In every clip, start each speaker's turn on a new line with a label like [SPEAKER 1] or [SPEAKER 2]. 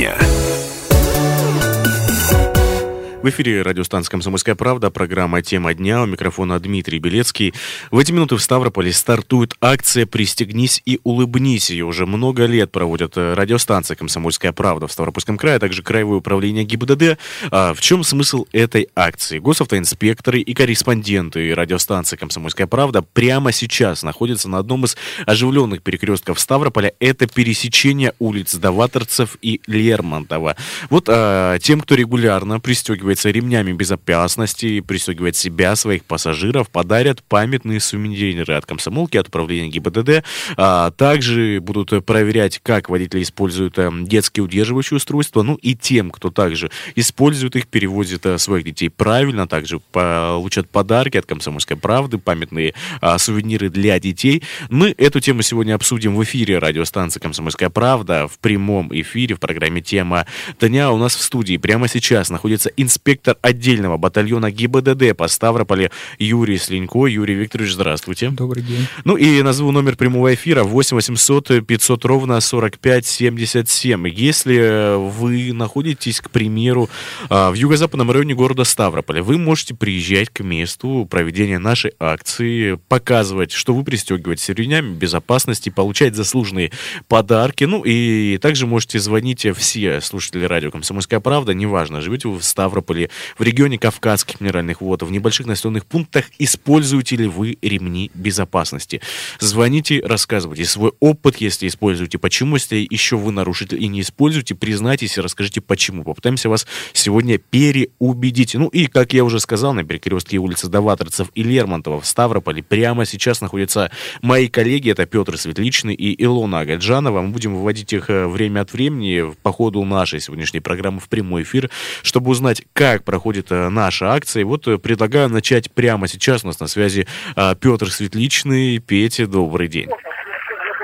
[SPEAKER 1] дня.
[SPEAKER 2] В эфире радиостанция «Комсомольская правда», программа «Тема дня». У микрофона Дмитрий Белецкий. В эти минуты в Ставрополе стартует акция «Пристегнись и улыбнись». Ее уже много лет проводят э, радиостанция «Комсомольская правда» в Ставропольском крае, а также Краевое управление ГИБДД. А в чем смысл этой акции? Госавтоинспекторы и корреспонденты радиостанции «Комсомольская правда» прямо сейчас находятся на одном из оживленных перекрестков Ставрополя. Это пересечение улиц Даваторцев и Лермонтова. Вот а, тем, кто регулярно пристегивает пристегивается ремнями безопасности, пристегивает себя, своих пассажиров, подарят памятные сувениры от комсомолки, от управления ГИБДД. А, также будут проверять, как водители используют а, детские удерживающие устройства, ну и тем, кто также использует их, перевозит а, своих детей правильно, также получат подарки от комсомольской правды, памятные а, сувениры для детей. Мы эту тему сегодня обсудим в эфире радиостанции «Комсомольская правда» в прямом эфире в программе «Тема дня». У нас в студии прямо сейчас находится инспектор инспектор отдельного батальона ГИБДД по Ставрополе Юрий Слинько. Юрий Викторович, здравствуйте.
[SPEAKER 3] Добрый день.
[SPEAKER 2] Ну и назову номер прямого эфира 8 800 500 ровно 45 77. Если вы находитесь, к примеру, а, в юго-западном районе города Ставрополя, вы можете приезжать к месту проведения нашей акции, показывать, что вы пристегиваетесь ремнями безопасности, получать заслуженные подарки. Ну и также можете звонить все слушатели радио «Комсомольская правда», неважно, живете вы в Ставрополе Ставрополе, в регионе Кавказских минеральных вод, в небольших населенных пунктах используете ли вы ремни безопасности. Звоните, рассказывайте свой опыт, если используете, почему, если еще вы нарушитель и не используете, признайтесь и расскажите почему. Попытаемся вас сегодня переубедить. Ну и, как я уже сказал, на перекрестке улицы Даваторцев и Лермонтова в Ставрополе прямо сейчас находятся мои коллеги, это Петр Светличный и Илона Агаджанова. Мы будем выводить их э, время от времени по ходу нашей сегодняшней программы в прямой эфир, чтобы узнать, как проходит э, наша акция. И вот э, предлагаю начать прямо сейчас. У нас на связи э, Петр Светличный. Петя, добрый день.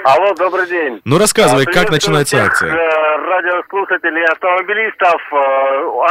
[SPEAKER 4] Алло, добрый день.
[SPEAKER 2] Ну рассказывай, а, как начинается всех, акция?
[SPEAKER 4] радиослушателей и автомобилистов.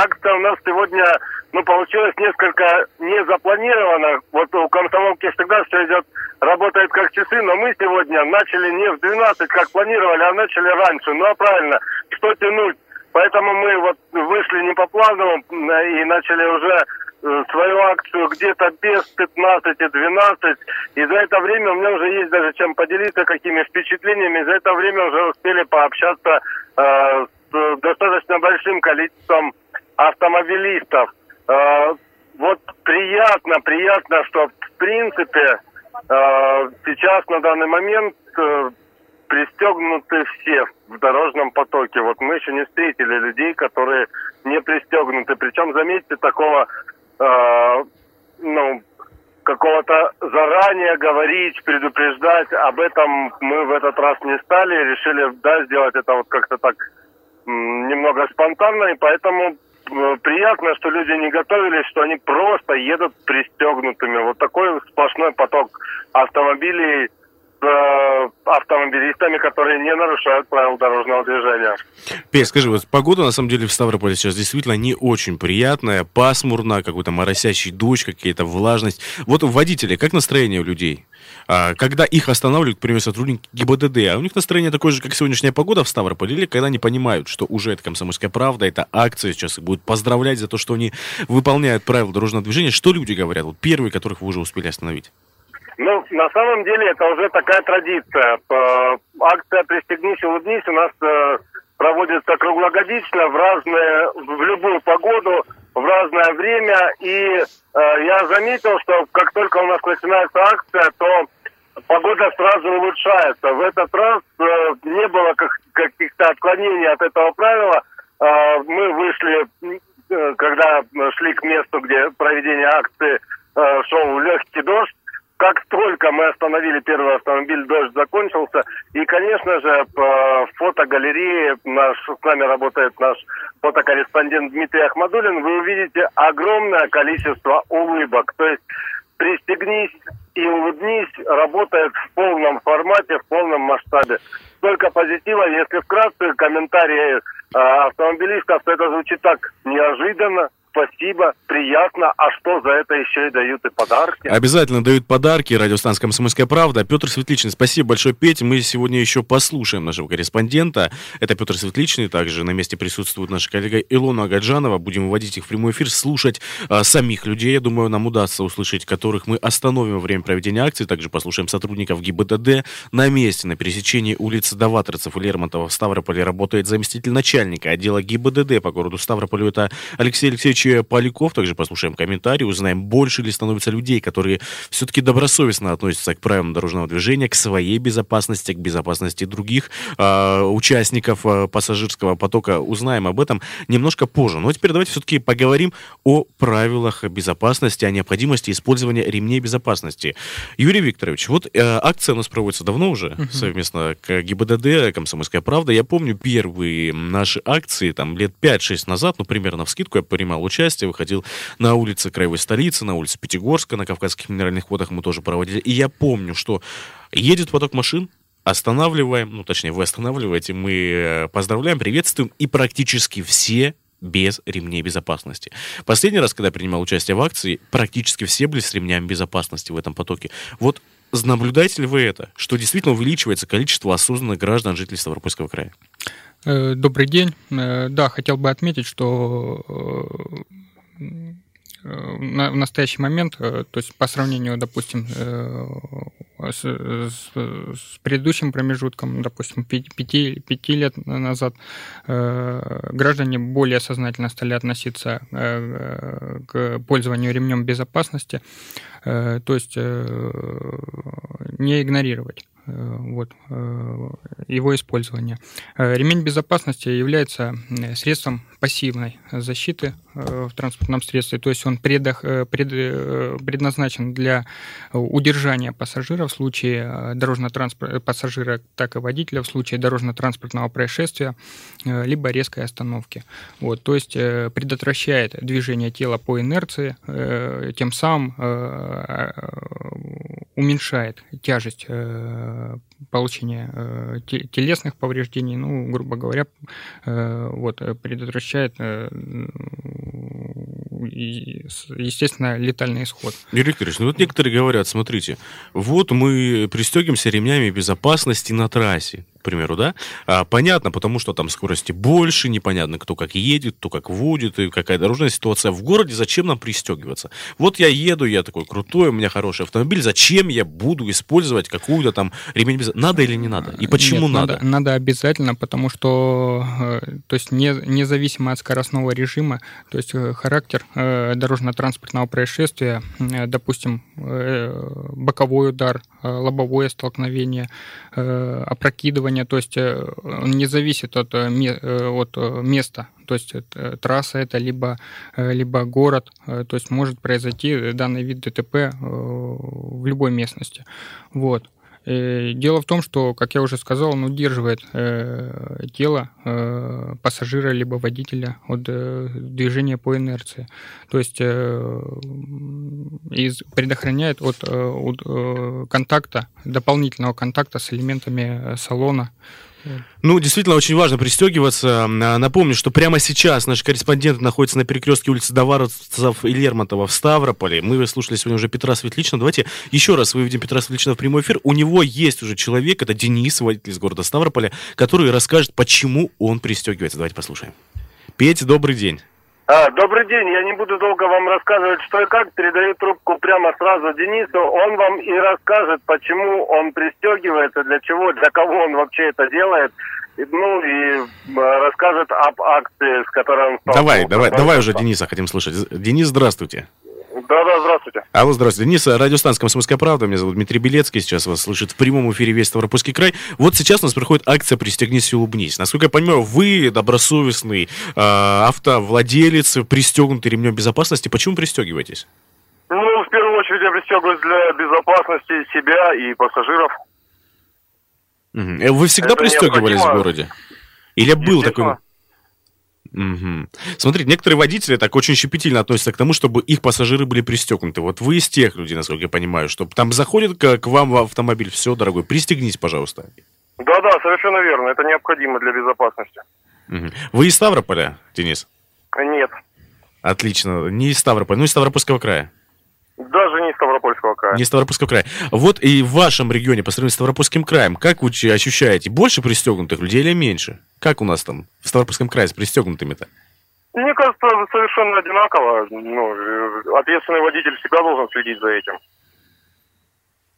[SPEAKER 4] Акция у нас сегодня, ну, получилась несколько не запланирована. Вот у комсомолки всегда все идет, работает как часы, но мы сегодня начали не в 12, как планировали, а начали раньше. Ну, а правильно, что тянуть? Поэтому мы вот вышли не по плану и начали уже э, свою акцию где-то без 15-12. И за это время у меня уже есть даже чем поделиться, какими впечатлениями. За это время уже успели пообщаться э, с достаточно большим количеством автомобилистов. Э, вот приятно, приятно, что в принципе э, сейчас на данный момент э, пристегнуты все в дорожном потоке. Вот мы еще не встретили людей, которые не пристегнуты. Причем, заметьте, такого, э, ну, какого-то заранее говорить, предупреждать, об этом мы в этот раз не стали, решили, да, сделать это вот как-то так немного спонтанно, и поэтому э, приятно, что люди не готовились, что они просто едут пристегнутыми. Вот такой сплошной поток автомобилей автомобилистами, которые не нарушают правил дорожного движения.
[SPEAKER 2] Петь, скажи, вот погода на самом деле в Ставрополе сейчас действительно не очень приятная, пасмурно, какой-то моросящий дождь, какая-то влажность. Вот у водителей, как настроение у людей? А, когда их останавливают, к примеру, сотрудники ГИБДД, а у них настроение такое же, как сегодняшняя погода в Ставрополе, или когда они понимают, что уже это комсомольская правда, это акция, сейчас их будут поздравлять за то, что они выполняют правила дорожного движения, что люди говорят, вот первые, которых вы уже успели остановить?
[SPEAKER 4] Ну, на самом деле это уже такая традиция. Акция «Пристегнись, улыбнись» у нас э, проводится круглогодично в разные, в любую погоду, в разное время. И э, я заметил, что как только у нас начинается акция, то погода сразу улучшается. В этот раз э, не было как, каких-то отклонений от этого правила. Мы вышли, когда шли к месту, где проведение акции шел легкий дождь, как только мы остановили первый автомобиль, дождь закончился. И, конечно же, по фотогалерее наш, с нами работает наш фотокорреспондент Дмитрий Ахмадулин. Вы увидите огромное количество улыбок. То есть пристегнись и улыбнись работает в полном формате, в полном масштабе. Только позитива. Если вкратце комментарии э, автомобилистов, то это звучит так неожиданно, спасибо, приятно. А что за это еще и дают и подарки?
[SPEAKER 2] Обязательно дают подарки. Радиостанция «Комсомольская правда». Петр Светличный, спасибо большое, Петь. Мы сегодня еще послушаем нашего корреспондента. Это Петр Светличный. Также на месте присутствует наша коллега Илона Агаджанова. Будем выводить их в прямой эфир, слушать а, самих людей. Я думаю, нам удастся услышать, которых мы остановим во время проведения акции. Также послушаем сотрудников ГИБДД. На месте, на пересечении улицы Даваторцев и Лермонтова в Ставрополе работает заместитель начальника отдела ГИБДД по городу Ставрополю. Это Алексей Алексеевич Поляков. Также послушаем комментарии, узнаем, больше ли становится людей, которые все-таки добросовестно относятся к правилам дорожного движения, к своей безопасности, к безопасности других э, участников э, пассажирского потока. Узнаем об этом немножко позже. Но теперь давайте все-таки поговорим о правилах безопасности, о необходимости использования ремней безопасности. Юрий Викторович, вот э, акция у нас проводится давно уже, uh-huh. совместно к ГИБДД, «Комсомольская правда». Я помню первые наши акции, там, лет 5-6 назад, ну, примерно в скидку я принимал участие, выходил на улицы краевой столицы, на улице Пятигорска, на Кавказских минеральных водах мы тоже проводили. И я помню, что едет поток машин, останавливаем, ну, точнее, вы останавливаете, мы э, поздравляем, приветствуем, и практически все без ремней безопасности. Последний раз, когда я принимал участие в акции, практически все были с ремнями безопасности в этом потоке. Вот наблюдаете ли вы это, что действительно увеличивается количество осознанных граждан жителей Ставропольского края?
[SPEAKER 1] Э, добрый день. Э, да, хотел бы отметить, что в настоящий момент, то есть по сравнению, допустим, с, с, с предыдущим промежутком, допустим, пяти, пяти лет назад, э, граждане более сознательно стали относиться э, к пользованию ремнем безопасности, э, то есть э, не игнорировать. Э, вот, э, его использования. Э, ремень безопасности является средством пассивной защиты в транспортном средстве, то есть он предох, пред, предназначен для удержания пассажира в случае дорожно-транспорт, пассажира, так и водителя в случае дорожно-транспортного происшествия, либо резкой остановки. Вот, то есть предотвращает движение тела по инерции, тем самым уменьшает тяжесть получения э, телесных повреждений, ну, грубо говоря, э, вот, предотвращает естественно, летальный исход.
[SPEAKER 2] Юрий Викторович, ну вот некоторые говорят, смотрите, вот мы пристегиваемся ремнями безопасности на трассе примеру, да, а, понятно, потому что там скорости больше, непонятно, кто как едет, кто как водит, и какая дорожная ситуация в городе, зачем нам пристегиваться? Вот я еду, я такой крутой, у меня хороший автомобиль, зачем я буду использовать какую-то там ремень без... Надо или не надо? И почему
[SPEAKER 1] Нет,
[SPEAKER 2] надо?
[SPEAKER 1] надо? Надо обязательно, потому что, э, то есть не, независимо от скоростного режима, то есть э, характер э, дорожно-транспортного происшествия, допустим, боковой удар, лобовое столкновение, опрокидывание, то есть он не зависит от, от места, то есть трасса это либо, либо город, то есть может произойти данный вид ДТП в любой местности. Вот. Э, дело в том, что, как я уже сказал, он удерживает э, тело э, пассажира либо водителя от э, движения по инерции. То есть э, из, предохраняет от, э, от э, контакта, дополнительного контакта с элементами салона.
[SPEAKER 2] Ну, действительно, очень важно пристегиваться. Напомню, что прямо сейчас наш корреспондент находится на перекрестке улицы Даваровцев и Лермонтова в Ставрополе. Мы слушали сегодня уже Петра Светличного. Давайте еще раз выведем Петра Светличного в прямой эфир. У него есть уже человек, это Денис, водитель из города Ставрополя, который расскажет, почему он пристегивается. Давайте послушаем. Петя, добрый день.
[SPEAKER 4] А, добрый день. Я не буду долго вам рассказывать, что и как. Передаю трубку прямо сразу Денису. Он вам и расскажет, почему он пристегивается, для чего, для кого он вообще это делает. Ну и расскажет об акции, с которой он
[SPEAKER 2] стал. Давай, давай, давай уже Дениса хотим слушать. Денис, здравствуйте.
[SPEAKER 4] Да-да, здравствуйте.
[SPEAKER 2] Алло, здравствуйте. Денис, радиостанция «Комсомольская правда». Меня зовут Дмитрий Белецкий. Сейчас вас слышит в прямом эфире весь Ставропольский край. Вот сейчас у нас проходит акция «Пристегнись и улыбнись». Насколько я понимаю, вы добросовестный э, автовладелец, пристегнутый ремнем безопасности. Почему пристегиваетесь?
[SPEAKER 4] Ну, в первую очередь я пристегиваюсь для безопасности себя и пассажиров.
[SPEAKER 2] Угу. Вы всегда Это пристегивались в городе? Или был такой... Угу. Смотрите, некоторые водители так очень щепетильно относятся к тому, чтобы их пассажиры были пристегнуты. Вот вы из тех людей, насколько я понимаю, что там заходит к, к вам в автомобиль, все, дорогой, пристегнись, пожалуйста.
[SPEAKER 4] Да-да, совершенно верно, это необходимо для безопасности.
[SPEAKER 2] Угу. Вы из Ставрополя, Денис?
[SPEAKER 4] Нет.
[SPEAKER 2] Отлично. Не из Ставрополя, ну из Ставропольского края.
[SPEAKER 4] Даже не Ставропольского края.
[SPEAKER 2] Не Ставропольского края. Вот и в вашем регионе, по сравнению с Ставропольским краем, как вы ощущаете, больше пристегнутых людей или меньше? Как у нас там в Ставропольском крае с пристегнутыми-то?
[SPEAKER 4] Мне кажется, совершенно одинаково. Ну, ответственный водитель всегда должен следить за этим.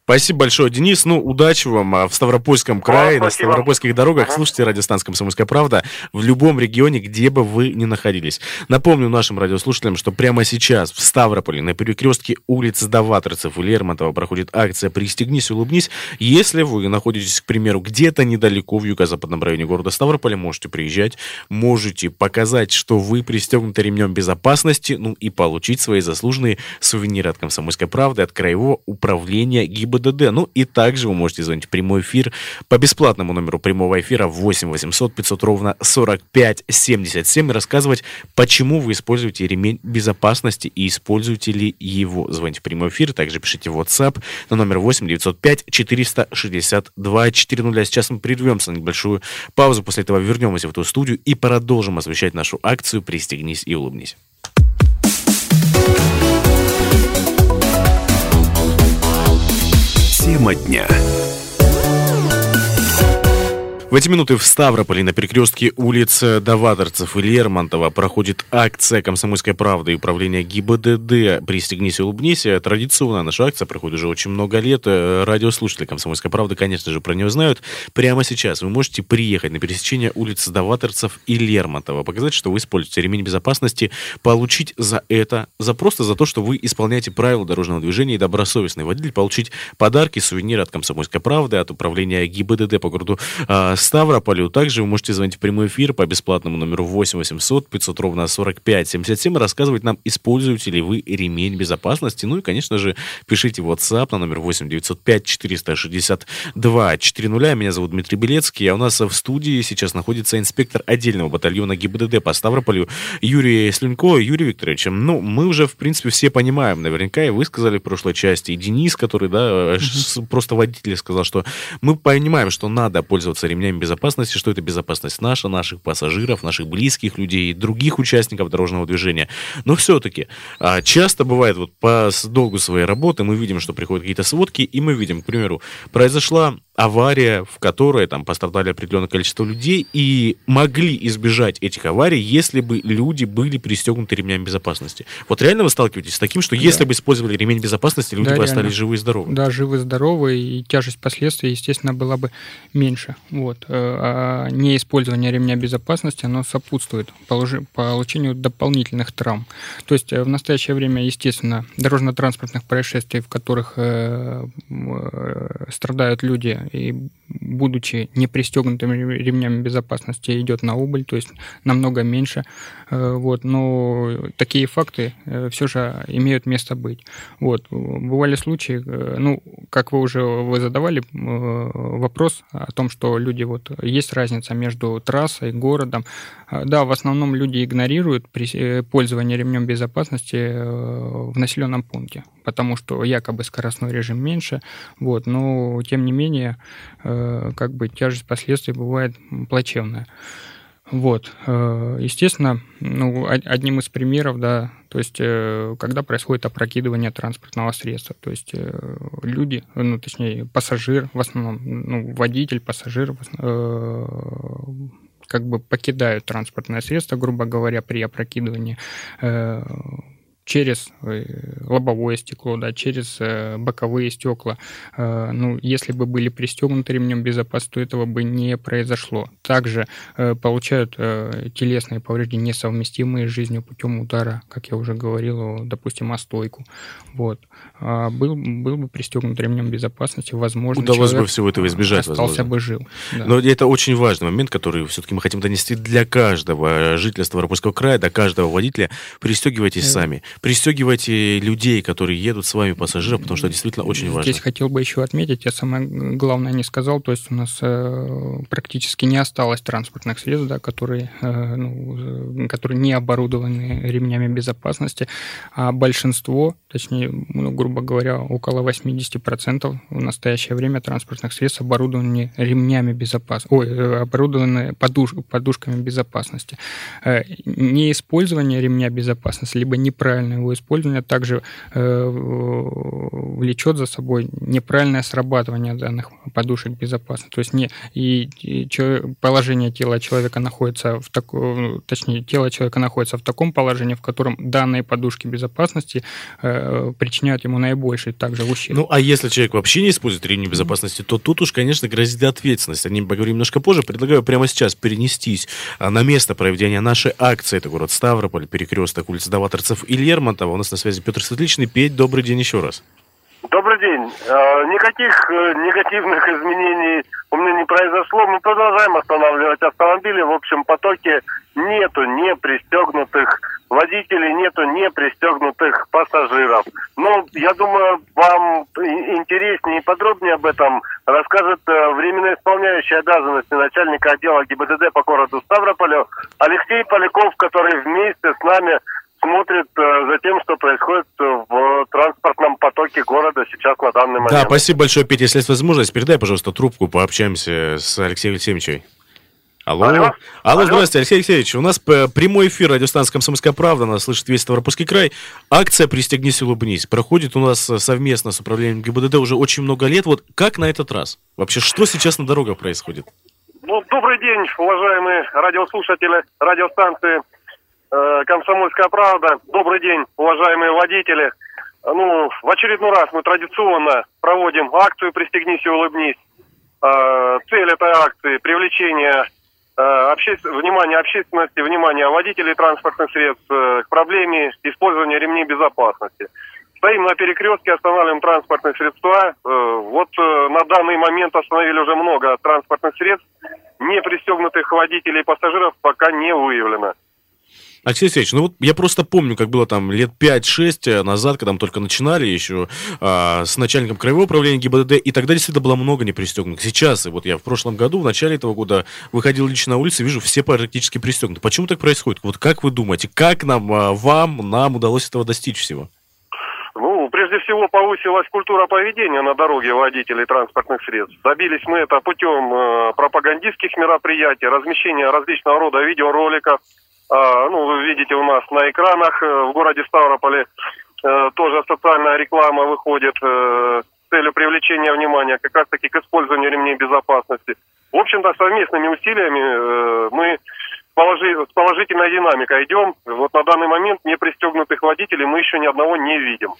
[SPEAKER 2] Спасибо большое, Денис. Ну, удачи вам а, в Ставропольском крае,
[SPEAKER 4] Вам
[SPEAKER 2] на. Ставропольских дорогах.
[SPEAKER 4] Ага.
[SPEAKER 2] Слушайте радиостанция «Комсомольская правда» в любом регионе, где бы вы ни находились. Напомню нашим радиослушателям, что прямо сейчас в Ставрополе на перекрестке улиц Даваторцев и Лермонтова проходит акция «Пристегнись, улыбнись». Если вы находитесь, к примеру, где-то недалеко в юго-западном районе города Ставрополя, можете приезжать, можете показать, что вы пристегнуты ремнем безопасности, ну и получить свои заслуженные сувениры от «Комсомольской правды», от Краевого управления ГИБДД. Ну и также вы можете звонить в прямой эфир по бесплатному номеру прямого эфира 8 800 500 ровно 45 77 и рассказывать, почему вы используете ремень безопасности и используете ли его. Звоните в прямой эфир, также пишите в WhatsApp на номер 8 905 462 400. Сейчас мы прервемся на небольшую паузу, после этого вернемся в эту студию и продолжим освещать нашу акцию «Пристегнись и улыбнись».
[SPEAKER 3] Тема дня.
[SPEAKER 2] В эти минуты в Ставрополе на перекрестке улиц Даваторцев и Лермонтова проходит акция «Комсомольская правда» и управление ГИБДД «Пристегнись и улыбнись». Традиционная наша акция проходит уже очень много лет. Э, Радиослушатели «Комсомольской правды», конечно же, про нее знают. Прямо сейчас вы можете приехать на пересечение улиц Даваторцев и Лермонтова, показать, что вы используете ремень безопасности, получить за это, за просто за то, что вы исполняете правила дорожного движения и добросовестный водитель, получить подарки, сувениры от «Комсомольской правды», от управления ГИБДД по городу а, Ставрополю. Также вы можете звонить в прямой эфир по бесплатному номеру 8 800 500 ровно 45 77 и рассказывать нам, используете ли вы ремень безопасности. Ну и, конечно же, пишите в WhatsApp на номер 8 905 462 400. Меня зовут Дмитрий Белецкий, а у нас в студии сейчас находится инспектор отдельного батальона ГИБДД по Ставрополю Юрий Слюнько. Юрий Викторович, ну, мы уже, в принципе, все понимаем, наверняка, и вы сказали в прошлой части, и Денис, который, да, ш- просто водитель сказал, что мы понимаем, что надо пользоваться ремнями безопасности, что это безопасность наша, наших пассажиров, наших близких людей, других участников дорожного движения. Но все-таки а, часто бывает вот по долгу своей работы мы видим, что приходят какие-то сводки, и мы видим, к примеру, произошла авария, в которой там пострадали определенное количество людей, и могли избежать этих аварий, если бы люди были пристегнуты ремнями безопасности. Вот реально вы сталкиваетесь с таким, что если бы использовали ремень безопасности, люди
[SPEAKER 1] Да,
[SPEAKER 2] бы
[SPEAKER 1] реально.
[SPEAKER 2] остались живы и здоровы?
[SPEAKER 1] Да, живы, здоровы, и тяжесть последствий, естественно, была бы меньше. Вот. Э, А неиспользование ремня безопасности, оно сопутствует получению дополнительных травм. То есть э, в настоящее время, естественно, дорожно-транспортных происшествий, в которых э, страдают люди, и будучи не пристегнутыми ремнями безопасности, идет на убыль, то есть намного меньше. Э, Вот. Но такие факты все же имеют место быть. Вот. Бывали случаи, э, ну, как вы уже вы задавали э, вопрос о том, что люди, вот, есть разница между трассой, городом. Да, в основном люди игнорируют э, пользование ремнем безопасности э, в населенном пункте, потому что якобы скоростной режим меньше, вот, но тем не менее, э, как бы тяжесть последствий бывает плачевная. Вот, э, естественно, ну, од- одним из примеров, да, то есть, э, когда происходит опрокидывание транспортного средства, то есть э, люди, ну, точнее, пассажир, в основном, ну, водитель, пассажир, как бы покидают транспортное средство, грубо говоря, при опрокидывании через э, лобовое стекло, да, через э, боковые стекла. Э, Ну, если бы были пристегнуты ремнем безопасности, то этого бы не произошло. Также получают телесные повреждения, несовместимые с жизнью путем удара, как я уже говорил, допустим, о стойку. Вот. А был, был бы пристегнут ремнем безопасности, возможно,
[SPEAKER 2] Удалось бы всего этого избежать,
[SPEAKER 1] остался
[SPEAKER 2] возможно.
[SPEAKER 1] бы жил. Да.
[SPEAKER 2] Но это очень важный момент, который все-таки мы хотим донести для каждого жителя Ставропольского края, до каждого водителя. Пристегивайтесь
[SPEAKER 1] Э.
[SPEAKER 2] сами. Пристегивайте людей, которые едут с вами, пассажиров, потому что действительно очень важно.
[SPEAKER 1] Здесь хотел бы еще отметить, я самое главное не сказал, то есть у нас э, практически не осталось транспортных средств, да, которые, э, ну, которые не оборудованы ремнями безопасности, а большинство, точнее, ну, грубо говоря, около 80% в настоящее время транспортных средств оборудованы ремнями безопасности, ой, э, оборудованы подуш, подушками безопасности. Э, неиспользование ремня безопасности, либо неправильное его использование также э, влечет за собой неправильное срабатывание данных подушек безопасности. То есть не, и, и положение тела человека находится в таком, точнее, тело человека находится в таком положении, в котором данные подушки безопасности э, причиняют ему наибольший также ущерб.
[SPEAKER 2] Ну, а если человек вообще не использует ремни безопасности, то тут уж, конечно, грозит ответственность. О ней поговорим немножко позже. Предлагаю прямо сейчас перенестись а, на место проведения нашей акции. Это город Ставрополь, перекресток улицы Даваторцев и Лермонтова. У нас на связи Петр Светличный. Петь, добрый день еще раз.
[SPEAKER 4] Добрый день. Э, никаких э, негативных изменений у меня не произошло. Мы продолжаем останавливать автомобили. В общем, потоке нету не пристегнутых водителей, нету не пристегнутых пассажиров. Но я думаю, вам интереснее и подробнее об этом расскажет э, временно исполняющий обязанности начальника отдела ГИБДД по городу Ставрополю Алексей Поляков, который вместе с нами смотрит э, за тем, что происходит в транспортном потоке города сейчас на данный момент.
[SPEAKER 2] Да, спасибо большое, Петя. Если есть возможность, передай, пожалуйста, трубку, пообщаемся с Алексеем Алексеевичем. Алло. Алло. Алло, Алло. здравствуйте, Алексей Алексеевич. У нас прямой эфир радиостанции «Комсомольская правда». Нас слышит весь Ставропольский край. Акция «Пристегнись и улыбнись» проходит у нас совместно с управлением ГИБДД уже очень много лет. Вот как на этот раз? Вообще, что сейчас на дорогах происходит?
[SPEAKER 4] Ну, добрый день, уважаемые радиослушатели радиостанции Э, «Комсомольская правда». Добрый день, уважаемые водители. Ну, в очередной раз мы традиционно проводим акцию «Пристегнись и улыбнись». Э, цель этой акции – привлечение э, обще... внимания общественности, внимания водителей транспортных средств к проблеме использования ремней безопасности. Стоим на перекрестке, останавливаем транспортные средства. Вот на данный момент остановили уже много транспортных средств. Не пристегнутых водителей и пассажиров пока не выявлено.
[SPEAKER 2] Алексей Алексеевич, ну вот я просто помню, как было там лет 5-6 э, назад, когда мы только начинали еще а, с начальником краевого управления ГИБДД, и тогда действительно было много непристегнутых. Сейчас, и вот я в прошлом году, в начале этого года, выходил лично на улицу, вижу, все практически пристегнуты. Почему так происходит? Вот как вы думаете, как нам, а, вам, нам удалось этого достичь всего?
[SPEAKER 4] Ну, прежде всего, повысилась культура поведения на дороге водителей транспортных средств. Добились мы это путем э, пропагандистских мероприятий, размещения различного рода видеороликов, ну, вы видите у нас на экранах э, в городе Ставрополе э, тоже социальная реклама выходит э, с целью привлечения внимания как раз-таки к использованию ремней безопасности. В общем-то, совместными усилиями мы с положительной динамикой идем. Вот на данный момент не пристегнутых водителей мы еще ни одного не видим.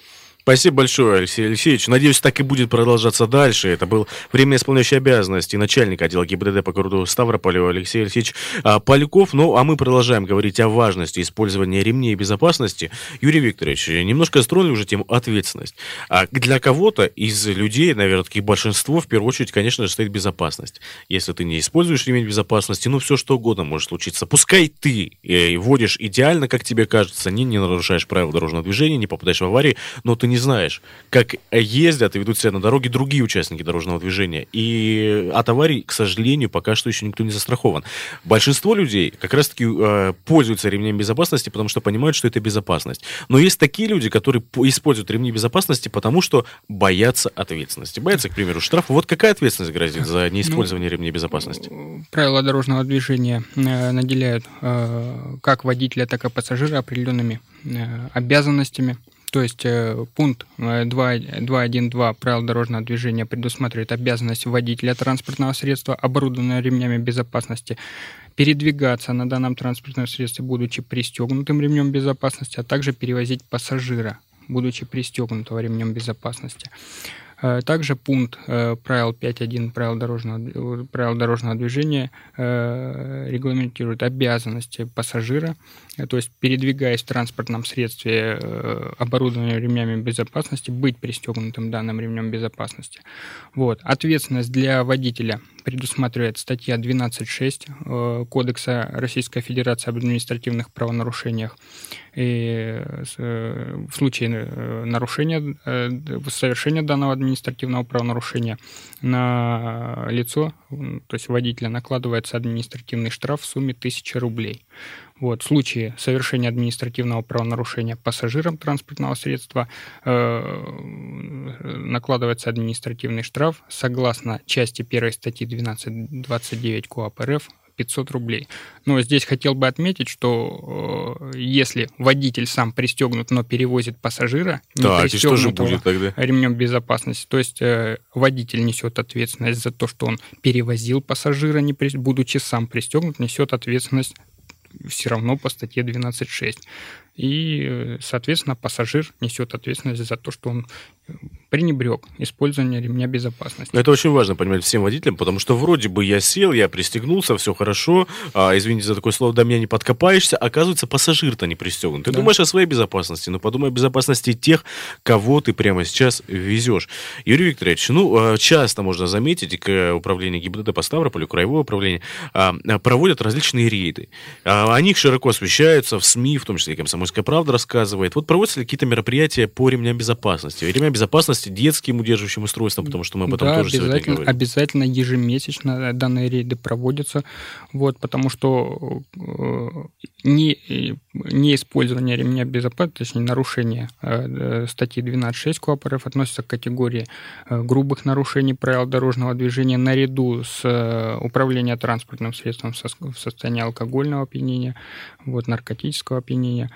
[SPEAKER 2] Спасибо большое, Алексей Алексеевич. Надеюсь, так и будет продолжаться дальше. Это был временно исполняющий обязанности начальника отдела ГИБДД по городу Ставрополю Алексей Алексеевич а, Поляков. Ну, а мы продолжаем говорить о важности использования ремней безопасности. Юрий Викторович, немножко строили уже тему ответственность. А для кого-то из людей, наверное, таких большинство, в первую очередь, конечно же, стоит безопасность. Если ты не используешь ремень безопасности, ну, все что угодно может случиться. Пускай ты э, водишь идеально, как тебе кажется, не, не нарушаешь правила дорожного движения, не попадаешь в аварии, но ты не знаешь, как ездят и ведут себя на дороге другие участники дорожного движения. И от аварий, к сожалению, пока что еще никто не застрахован. Большинство людей как раз-таки э, пользуются ремнями безопасности, потому что понимают, что это безопасность. Но есть такие люди, которые используют ремни безопасности, потому что боятся ответственности. Боятся, к примеру, штрафа. Вот какая ответственность грозит за неиспользование ну, ремней безопасности?
[SPEAKER 1] Правила дорожного движения э, наделяют э, как водителя, так и пассажира определенными э, обязанностями то есть э, пункт 2.1.2 э, правил дорожного движения предусматривает обязанность водителя транспортного средства, оборудованного ремнями безопасности, передвигаться на данном транспортном средстве, будучи пристегнутым ремнем безопасности, а также перевозить пассажира, будучи пристегнутого ремнем безопасности. Э, также пункт э, правил 5.1 правил дорожного, правил дорожного движения э, регламентирует обязанности пассажира, то есть передвигаясь в транспортном средстве оборудованным ремнями безопасности, быть пристегнутым данным ремнем безопасности. Вот. Ответственность для водителя предусматривает статья 12.6 Кодекса Российской Федерации об административных правонарушениях. И в случае нарушения, совершения данного административного правонарушения на лицо, то есть водителя, накладывается административный штраф в сумме 1000 рублей. Вот, в случае совершения административного правонарушения пассажиром транспортного средства э, накладывается административный штраф согласно части 1 статьи 12.29 КОАП РФ 500 рублей. Но здесь хотел бы отметить, что э, если водитель сам пристегнут, но перевозит пассажира,
[SPEAKER 2] да, не что же будет тогда?
[SPEAKER 1] ремнем безопасности, то есть э, водитель несет ответственность за то, что он перевозил пассажира, не при... будучи сам пристегнут, несет ответственность все равно по статье 12.6. И, соответственно, пассажир несет ответственность за то, что он пренебрег использование ремня безопасности.
[SPEAKER 2] Это очень важно понимать всем водителям, потому что вроде бы я сел, я пристегнулся, все хорошо, а, извините за такое слово, до меня не подкопаешься, оказывается, пассажир-то не пристегнут. Ты да. думаешь о своей безопасности, но подумай о безопасности тех, кого ты прямо сейчас везешь. Юрий Викторович, ну, а, часто можно заметить, к управлению ГИБДД по Ставрополю, краевое управление, а, проводят различные рейды. О них широко освещаются в СМИ, в том числе и «Комсомольская правда» рассказывает. Вот проводятся ли какие-то мероприятия по ремням безопасности? Ремня безопасности детским удерживающим устройством, потому что мы об этом
[SPEAKER 1] да,
[SPEAKER 2] тоже
[SPEAKER 1] обязательно,
[SPEAKER 2] сегодня говорим.
[SPEAKER 1] обязательно ежемесячно данные рейды проводятся, вот, потому что э, не, не использование ремня безопасности, точнее нарушение э, статьи 12.6 КОАП РФ относится к категории э, грубых нарушений правил дорожного движения наряду с управлением транспортным средством в состоянии алкогольного опьянения, вот, наркотического опьянения.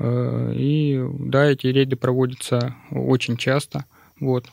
[SPEAKER 1] И да, эти рейды проводятся очень часто. Вот.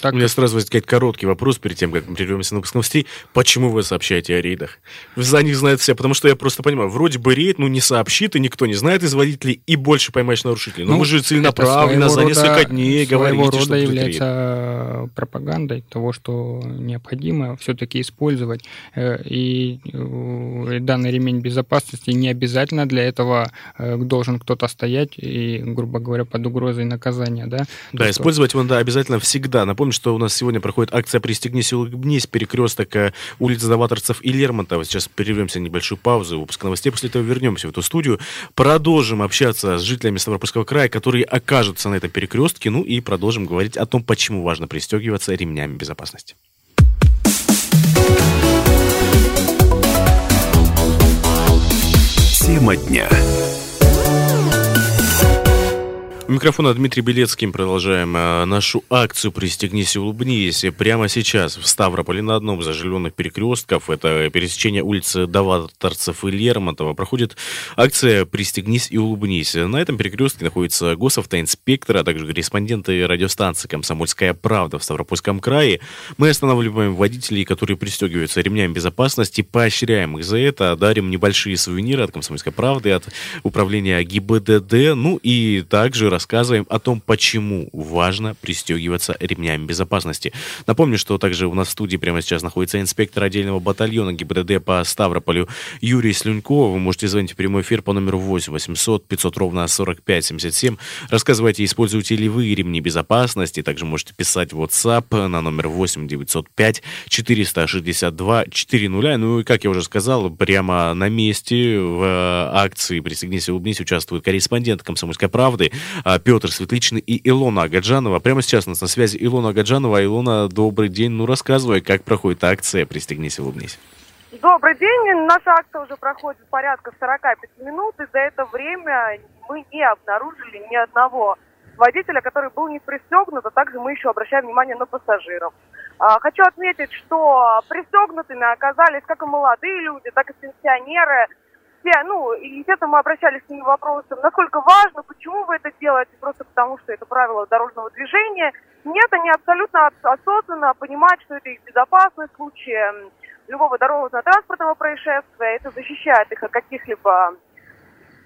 [SPEAKER 2] Так... У меня сразу возникает короткий вопрос перед тем, как мы прервемся на выпуск новостей. Почему вы сообщаете о рейдах? За них знают все, потому что я просто понимаю, вроде бы рейд, ну не сообщит, и никто не знает из водителей, и больше поймаешь нарушителей. Но ну, мы же целенаправленно за несколько дней говорите,
[SPEAKER 1] рода что является рейд. пропагандой того, что необходимо все-таки использовать. Э, и э, данный ремень безопасности не обязательно для этого э, должен кто-то стоять и, грубо говоря, под угрозой наказания. Да,
[SPEAKER 2] да То, использовать его, да, обязательно обязательно всегда. Напомню, что у нас сегодня проходит акция «Пристегнись и улыбнись», перекресток э, улиц Заваторцев и Лермонтова. Сейчас прервемся на небольшую паузу, выпуск новостей, после этого вернемся в эту студию. Продолжим общаться с жителями Ставропольского края, которые окажутся на этом перекрестке, ну и продолжим говорить о том, почему важно пристегиваться ремнями безопасности.
[SPEAKER 3] Тема дня.
[SPEAKER 2] У микрофона Дмитрий Белецкий. Продолжаем э, нашу акцию «Пристегнись и улыбнись». Прямо сейчас в Ставрополе на одном из оживленных перекрестков, это пересечение улицы Даваторцев и Лермонтова, проходит акция «Пристегнись и улыбнись». На этом перекрестке находится госавтоинспектор, а также корреспонденты радиостанции «Комсомольская правда» в Ставропольском крае. Мы останавливаем водителей, которые пристегиваются ремнями безопасности, поощряем их за это, дарим небольшие сувениры от «Комсомольской правды», от управления ГИБДД, ну и также рассказываем о том, почему важно пристегиваться ремнями безопасности. Напомню, что также у нас в студии прямо сейчас находится инспектор отдельного батальона ГИБДД по Ставрополю Юрий Слюнько. Вы можете звонить в прямой эфир по номеру 8 800 500 ровно 45 77. Рассказывайте, используете ли вы ремни безопасности. Также можете писать в WhatsApp на номер 8 905 462 400. Ну и, как я уже сказал, прямо на месте в акции «Пристегнись и улыбнись» участвуют корреспонденты «Комсомольской правды» Петр Светличный и Илона Агаджанова. Прямо сейчас у нас на связи Илона Агаджанова. Илона, добрый день. Ну, рассказывай, как проходит акция «Пристегнись и улыбнись».
[SPEAKER 5] Добрый день. Наша акция уже проходит порядка 45 минут, и за это время мы не обнаружили ни одного водителя, который был не пристегнут, а также мы еще обращаем внимание на пассажиров. А, хочу отметить, что пристегнутыми оказались как и молодые люди, так и пенсионеры – все, ну, и, естественно, мы обращались с ними вопросом, насколько важно, почему вы это делаете, просто потому что это правило дорожного движения. Нет, они абсолютно осознанно понимают, что это их безопасность в случае любого дорожно-транспортного происшествия, это защищает их от каких-либо,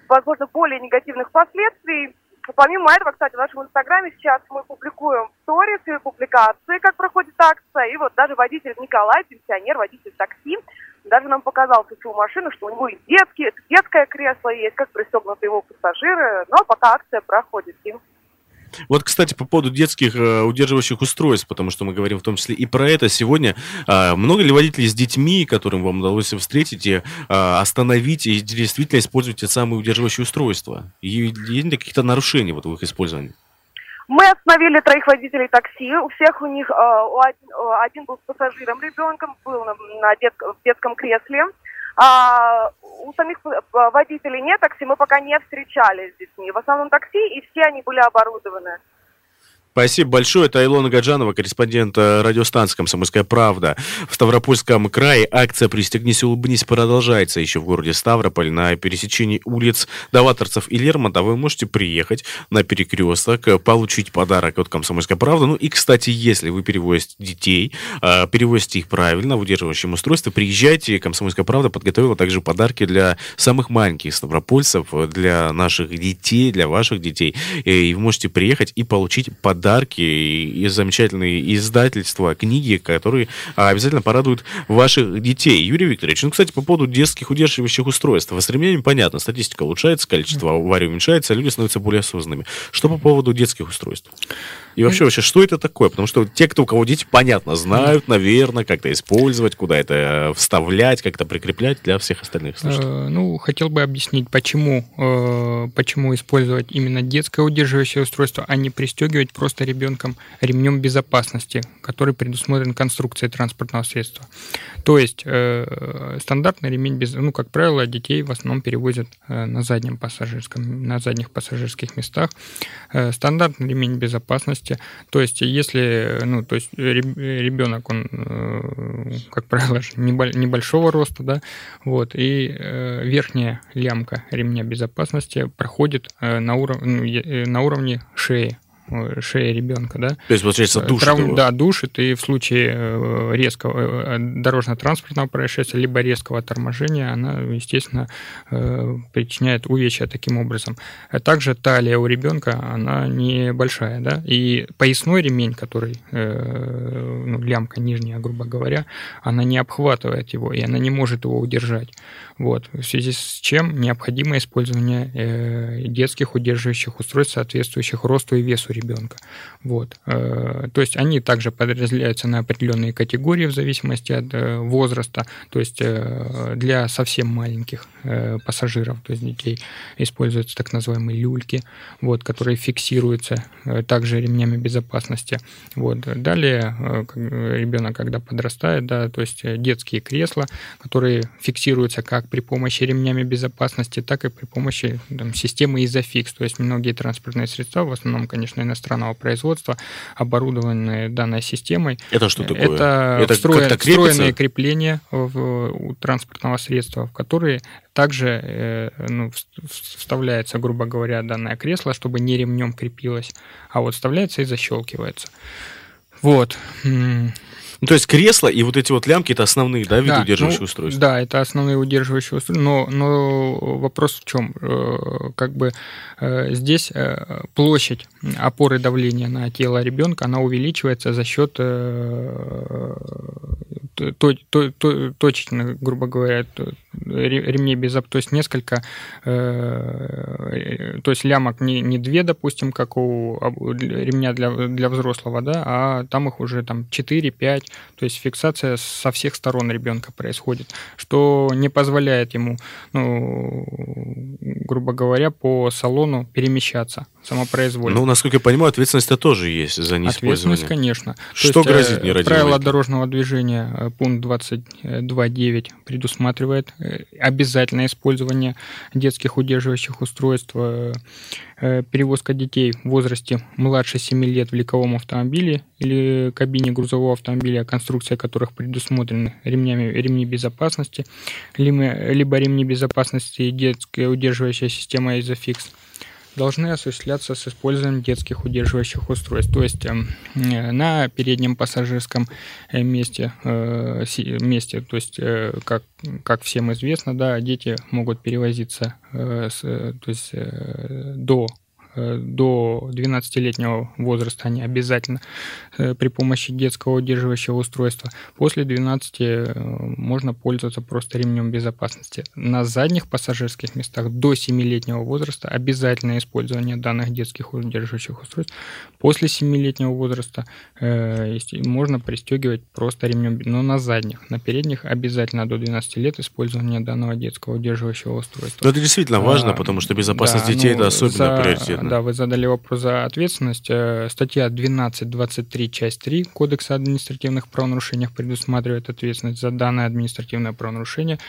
[SPEAKER 5] возможно, более негативных последствий. Помимо этого, кстати, в нашем инстаграме сейчас мы публикуем сторис и публикации, как проходит акция. И вот даже водитель Николай, пенсионер, водитель такси, даже нам показал всю машину, что у него и детские, детское кресло есть, как пристегнуты его пассажиры. Но пока акция проходит. Им
[SPEAKER 2] Вот, кстати, по поводу детских э, удерживающих устройств, потому что мы говорим в том числе и про это сегодня. Э, много ли водителей с детьми, которым вам удалось встретить и э, остановить, и действительно использовать те самые удерживающие устройства? И есть ли какие-то нарушения вот в их использовании?
[SPEAKER 5] Мы остановили троих водителей такси. У всех у них э, один, один был с пассажиром ребенком, был на, дет, в детском кресле. А у самих водителей нет такси, мы пока не встречались с детьми. В основном такси, и все они были оборудованы.
[SPEAKER 2] Спасибо большое. Это Илона Гаджанова, корреспондент э, радиостанции «Комсомольская правда». В Ставропольском крае акция «Пристегнись, улыбнись» продолжается еще в городе Ставрополь на пересечении улиц Даваторцев и Лермонтова. Вы можете приехать на перекресток, э, получить подарок от «Комсомольской правды». Ну и, кстати, если вы перевозите детей, э, перевозите их правильно в удерживающем устройстве, приезжайте. «Комсомольская правда» подготовила также подарки для самых маленьких ставропольцев, для наших детей, для ваших детей. И вы можете приехать и получить подарок подарки и замечательные издательства, книги, которые а, обязательно порадуют ваших детей. Юрий Викторович, ну, кстати, по поводу детских удерживающих устройств. С временем понятно, статистика улучшается, количество аварий уменьшается, а люди становятся более осознанными. Что по поводу детских устройств? И вообще, вообще, что это такое? Потому что те, кто у кого дети, понятно, знают, наверное, как это использовать, куда это э, вставлять, как это прикреплять для всех остальных слушателей.
[SPEAKER 1] Э, ну, хотел бы объяснить, почему, э, почему использовать именно детское удерживающее устройство, а не пристегивать просто ребенком ремнем безопасности, который предусмотрен конструкцией транспортного средства. То есть стандартный ремень, без, ну, как правило, детей в основном перевозят на заднем пассажирском, на задних пассажирских местах. Стандартный ремень безопасности возрасте. То есть, если, ну, то есть ребенок, он, э, как правило, небольшого роста, да, вот, и э, верхняя лямка ремня безопасности проходит э, на, уров... Ну, на уровне шеи, шея ребенка, да.
[SPEAKER 2] То есть, получается, э, душит Трав... его.
[SPEAKER 1] Да, душит, и в случае э, резкого дорожно-транспортного происшествия, либо резкого торможения, она, естественно, причиняет увечья таким образом. А также талия у ребенка, она небольшая, да, и поясной ремень, который, ну, лямка нижняя, грубо говоря, она не обхватывает его, и она не может его удержать. Вот. В связи с чем необходимо использование детских удерживающих устройств, соответствующих росту и весу ребенка. Вот. Э, то есть они также подразделяются на определенные категории в зависимости от э, возраста. То есть э, для совсем маленьких пассажиров, то есть детей, используются так называемые люльки, вот, которые фиксируются также ремнями безопасности. Вот. Далее ребенок, когда подрастает, да, то есть детские кресла, которые фиксируются как при помощи ремнями безопасности, так и при помощи там, системы Isofix. То есть многие транспортные средства, в основном, конечно, иностранного производства, оборудованные данной системой.
[SPEAKER 2] Это что такое?
[SPEAKER 1] Это, Это встроен, встроенные крепления в, у транспортного средства, в которые также э, ну, вставляется, грубо говоря, данное кресло, чтобы не ремнем крепилось, а вот вставляется и защелкивается. Вот.
[SPEAKER 2] Ну, то есть кресло и вот эти вот лямки это основные, да, виды да, удерживающих
[SPEAKER 1] ну,
[SPEAKER 2] устройств?
[SPEAKER 1] Да, это основные удерживающие устройства. Но, но вопрос в чем? Э, как бы э, здесь э, площадь опоры давления на тело ребенка, она увеличивается за счет точечно, грубо говоря, ремней без то есть несколько, то есть лямок не, не две, допустим, как у ремня для, для взрослого, да, а там их уже там 4-5, то есть фиксация со всех сторон ребенка происходит, что не позволяет ему, ну, грубо говоря, по салону перемещаться самопроизвольно.
[SPEAKER 2] Ну, насколько я понимаю, ответственность-то тоже есть за неиспользование.
[SPEAKER 1] Ответственность, конечно.
[SPEAKER 2] Что То грозит э, нерадивому?
[SPEAKER 1] Правила дорожного движения э, пункт 22.9 предусматривает э, обязательное использование детских удерживающих устройств, перевозка детей в возрасте младше 7 лет в легковом автомобиле или кабине грузового автомобиля, конструкция которых предусмотрены ремнями, ремни безопасности, либо, либо ремни безопасности и детская удерживающая система Isofix – должны осуществляться с использованием детских удерживающих устройств. То есть эм, э, на переднем пассажирском э, месте, э, месте то есть, как, как всем известно, да, дети могут перевозиться то есть, до до 12-летнего возраста они обязательно при помощи детского удерживающего устройства. После 12 можно пользоваться просто ремнем безопасности. На задних пассажирских местах до 7-летнего возраста обязательно использование данных детских удерживающих устройств. После 7-летнего возраста можно пристегивать просто ремнем, но на задних. На передних обязательно до 12 лет использование данного детского удерживающего устройства.
[SPEAKER 2] Но это действительно важно, а, потому что безопасность да, детей ну, это особенно за, приоритетно.
[SPEAKER 1] Да, вы задали вопрос за ответственность. Э, статья 12.23, часть 3 Кодекса административных правонарушений предусматривает ответственность за данное административное правонарушение.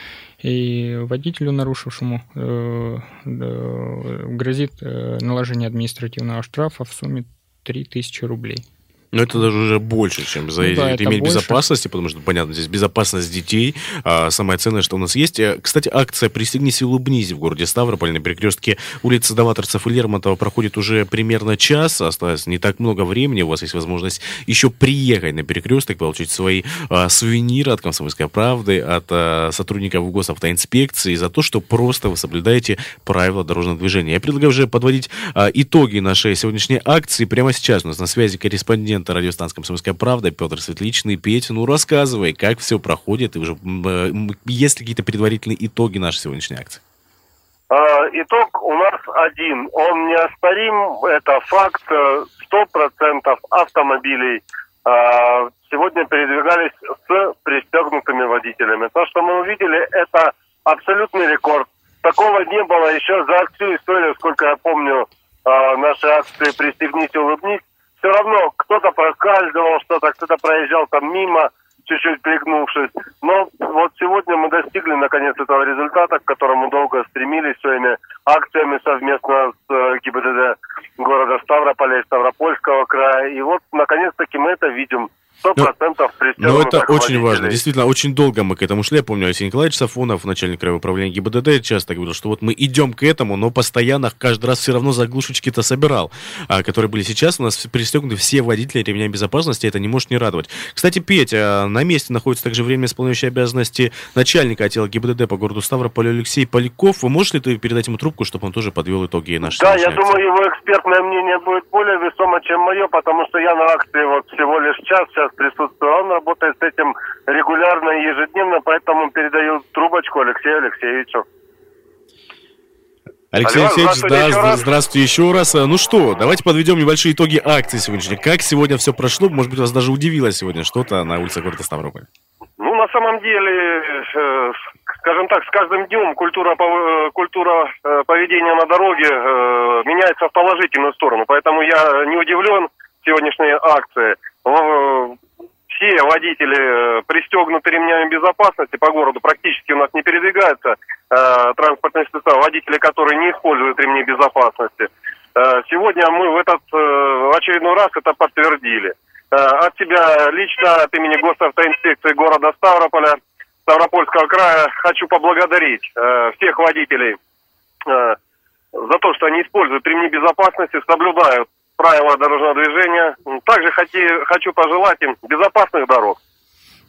[SPEAKER 1] И водителю, нарушившему, э, э, грозит наложение административного штрафа в сумме 3000 рублей.
[SPEAKER 2] Но это даже уже больше, чем за ну, да, ремень безопасности, потому что, понятно, здесь безопасность детей, а самое ценное, что у нас есть. Э, кстати, акция «Пристегнись и улыбнись» в городе Ставрополь на перекрестке улицы Даваторцев и Лермонтова проходит уже примерно час, осталось не так много времени, у вас есть возможность еще приехать на перекресток, получить свои а, сувениры от «Комсомольской правды», от а, сотрудников госавтоинспекции за то, что просто вы соблюдаете правила дорожного движения. Я предлагаю уже подводить а, итоги нашей сегодняшней акции. Прямо сейчас у нас на связи корреспондент корреспондента радиостанции «Комсомольская правда» Петр Светличный. Петя, ну рассказывай, как все проходит, и уже э, есть ли какие-то предварительные итоги нашей сегодняшней акции?
[SPEAKER 4] А, итог у нас один. Он неоспорим. Это факт. 100% автомобилей а, сегодня передвигались с пристегнутыми водителями. То, что мы увидели, это абсолютный рекорд. Такого не было еще за всю историю, сколько я помню, а, нашей акции «Пристегнись и улыбнись» все равно кто-то проскальзывал что-то, кто-то проезжал там мимо, чуть-чуть пригнувшись. Но вот сегодня мы достигли наконец этого результата, к которому долго стремились своими акциями совместно с э, ГИБДД города Ставрополя и Ставропольского края. И вот наконец-таки мы это видим. Сто процентов
[SPEAKER 2] Ну, это очень важно. Действительно, очень долго мы к этому шли. Я помню, Алексей Николаевич Сафонов, начальник краевого управления ГИБДД, часто говорил, что вот мы идем к этому, но постоянно каждый раз все равно заглушечки-то собирал, а, которые были сейчас. У нас пристегнуты все водители ремня безопасности, это не может не радовать. Кстати, Петя, на месте находится также время исполняющей обязанности начальника отдела ГИБДД по городу Ставрополь Алексей Поляков. Вы можешь ли ты передать ему трубку, чтобы он тоже подвел итоги нашей
[SPEAKER 4] Да, я думаю, его экспертное мнение будет более весомо, чем мое, потому что я на акции вот всего лишь час, сейчас присутствую. Он работает с этим регулярно и ежедневно, поэтому передаю трубочку Алексею Алексеевичу.
[SPEAKER 2] Алексей Алло, Алексеевич, здравствуйте, да, еще здравствуйте еще раз. Ну что, давайте подведем небольшие итоги акции сегодняшней. Как сегодня все прошло? Может быть, вас даже удивило сегодня что-то на улице города Ставрополь?
[SPEAKER 4] Ну, на самом деле, э, скажем так, с каждым днем культура, э, культура э, поведения на дороге меняется в положительную сторону. Поэтому я не удивлен сегодняшней акции все водители э, пристегнуты ремнями безопасности по городу, практически у нас не передвигаются э, транспортные средства, водители, которые не используют ремни безопасности. Э, сегодня мы в этот э, очередной раз это подтвердили. Э, от себя лично, от имени госавтоинспекции города Ставрополя, Ставропольского края, хочу поблагодарить э, всех водителей э, за то, что они используют ремни безопасности, соблюдают правила дорожного движения. Также хочу, пожелать им безопасных дорог.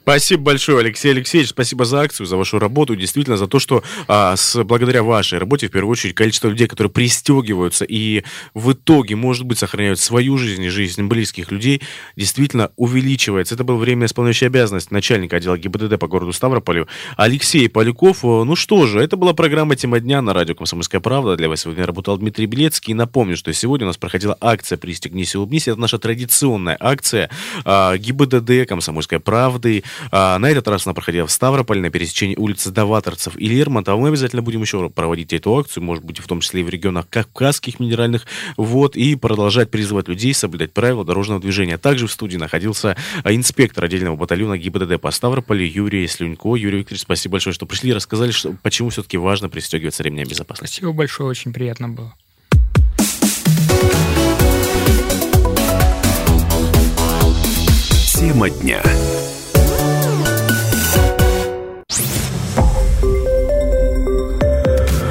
[SPEAKER 2] Спасибо большое, Алексей Алексеевич. Спасибо за акцию, за вашу работу. Действительно, за то, что а, с, благодаря вашей работе, в первую очередь, количество людей, которые пристегиваются и в итоге, может быть, сохраняют свою жизнь и жизнь близких людей, действительно увеличивается. Это было время исполняющей обязанности начальника отдела ГИБДД по городу Ставрополю Алексей Поляков. Ну что же, это была программа «Тема дня» на радио «Комсомольская правда». Для вас сегодня работал Дмитрий Белецкий. И напомню, что сегодня у нас проходила акция «Пристегнись и улыбнись». Это наша традиционная акция а, ГИБДД, «Комсомольской правды», а, на этот раз она проходила в Ставрополе на пересечении улицы Даваторцев и Лермонтова. Мы обязательно будем еще проводить эту акцию, может быть, в том числе и в регионах Кавказских минеральных вод, и продолжать призывать людей соблюдать правила дорожного движения. Также в студии находился а, инспектор отдельного батальона ГИБДД по Ставрополю Юрий Слюнько. Юрий Викторович, спасибо большое, что пришли и рассказали, что, почему все-таки важно пристегиваться ремням безопасности.
[SPEAKER 1] Спасибо большое, очень приятно было.
[SPEAKER 3] Тема дня.